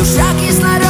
Już jakiś znajdę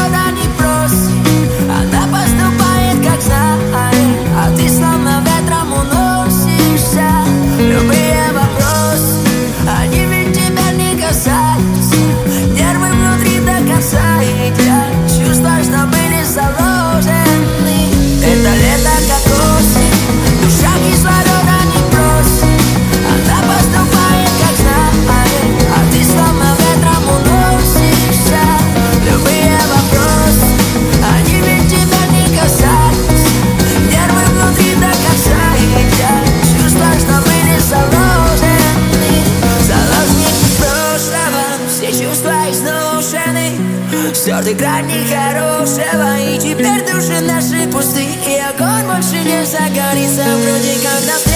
стороны. Стерты грани хорошего И теперь души наши пусты И огонь больше не загорится. Вроде как на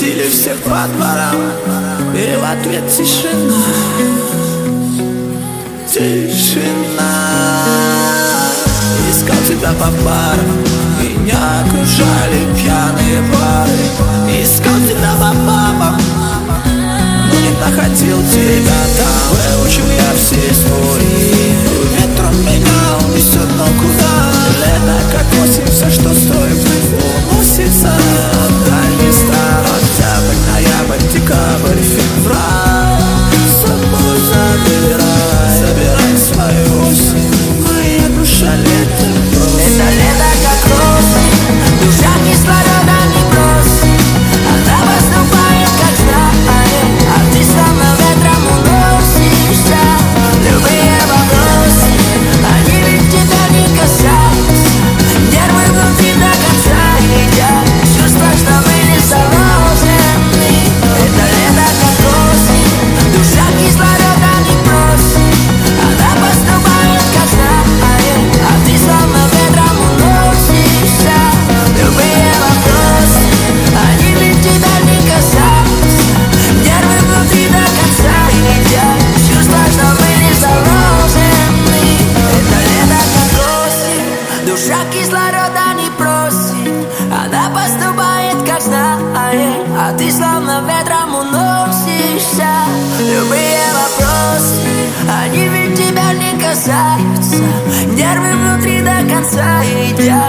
Пустили всех по дворам. И в ответ тишина. Тишина. Искал тебя по барам Меня окружали пьяные пары. Искал тебя по бабам Но не находил тебя там. Выучил я все истории. Ветром меня унесет, но куда? Лето как осень, все что народа не просит. Она поступает, как знает А ты словно ветром уносишься. Любые вопросы, они ведь тебя не касаются. Нервы внутри до конца едят